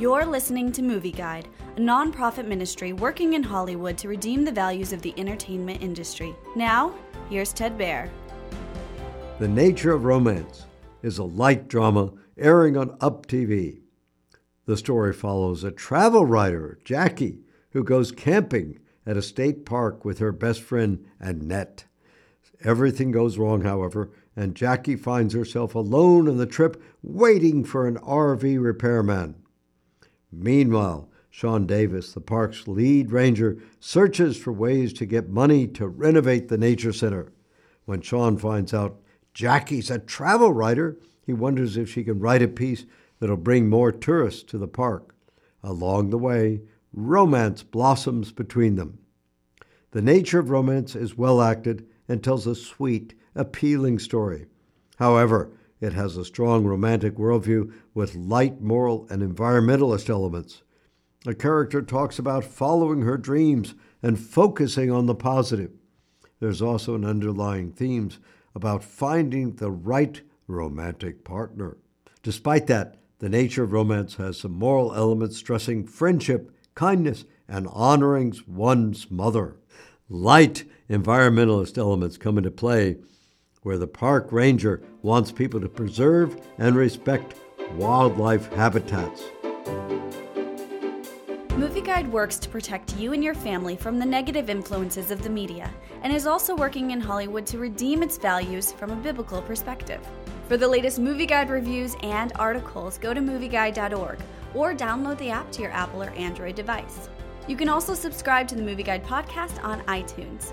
You're listening to Movie Guide, a nonprofit ministry working in Hollywood to redeem the values of the entertainment industry. Now, here's Ted Baehr. The Nature of Romance is a light drama airing on Up TV. The story follows a travel writer, Jackie, who goes camping at a state park with her best friend, Annette. Everything goes wrong, however, and Jackie finds herself alone on the trip waiting for an RV repairman. Meanwhile, Sean Davis, the park's lead ranger, searches for ways to get money to renovate the nature center. When Sean finds out Jackie's a travel writer, he wonders if she can write a piece that'll bring more tourists to the park. Along the way, romance blossoms between them. The nature of romance is well acted and tells a sweet, appealing story. However, it has a strong romantic worldview with light moral and environmentalist elements. A character talks about following her dreams and focusing on the positive. There's also an underlying themes about finding the right romantic partner. Despite that, the nature of romance has some moral elements stressing friendship, kindness, and honoring one's mother. Light environmentalist elements come into play where the park ranger wants people to preserve and respect wildlife habitats. Movie Guide works to protect you and your family from the negative influences of the media and is also working in Hollywood to redeem its values from a biblical perspective. For the latest Movie Guide reviews and articles, go to movieguide.org or download the app to your Apple or Android device. You can also subscribe to the Movie Guide podcast on iTunes.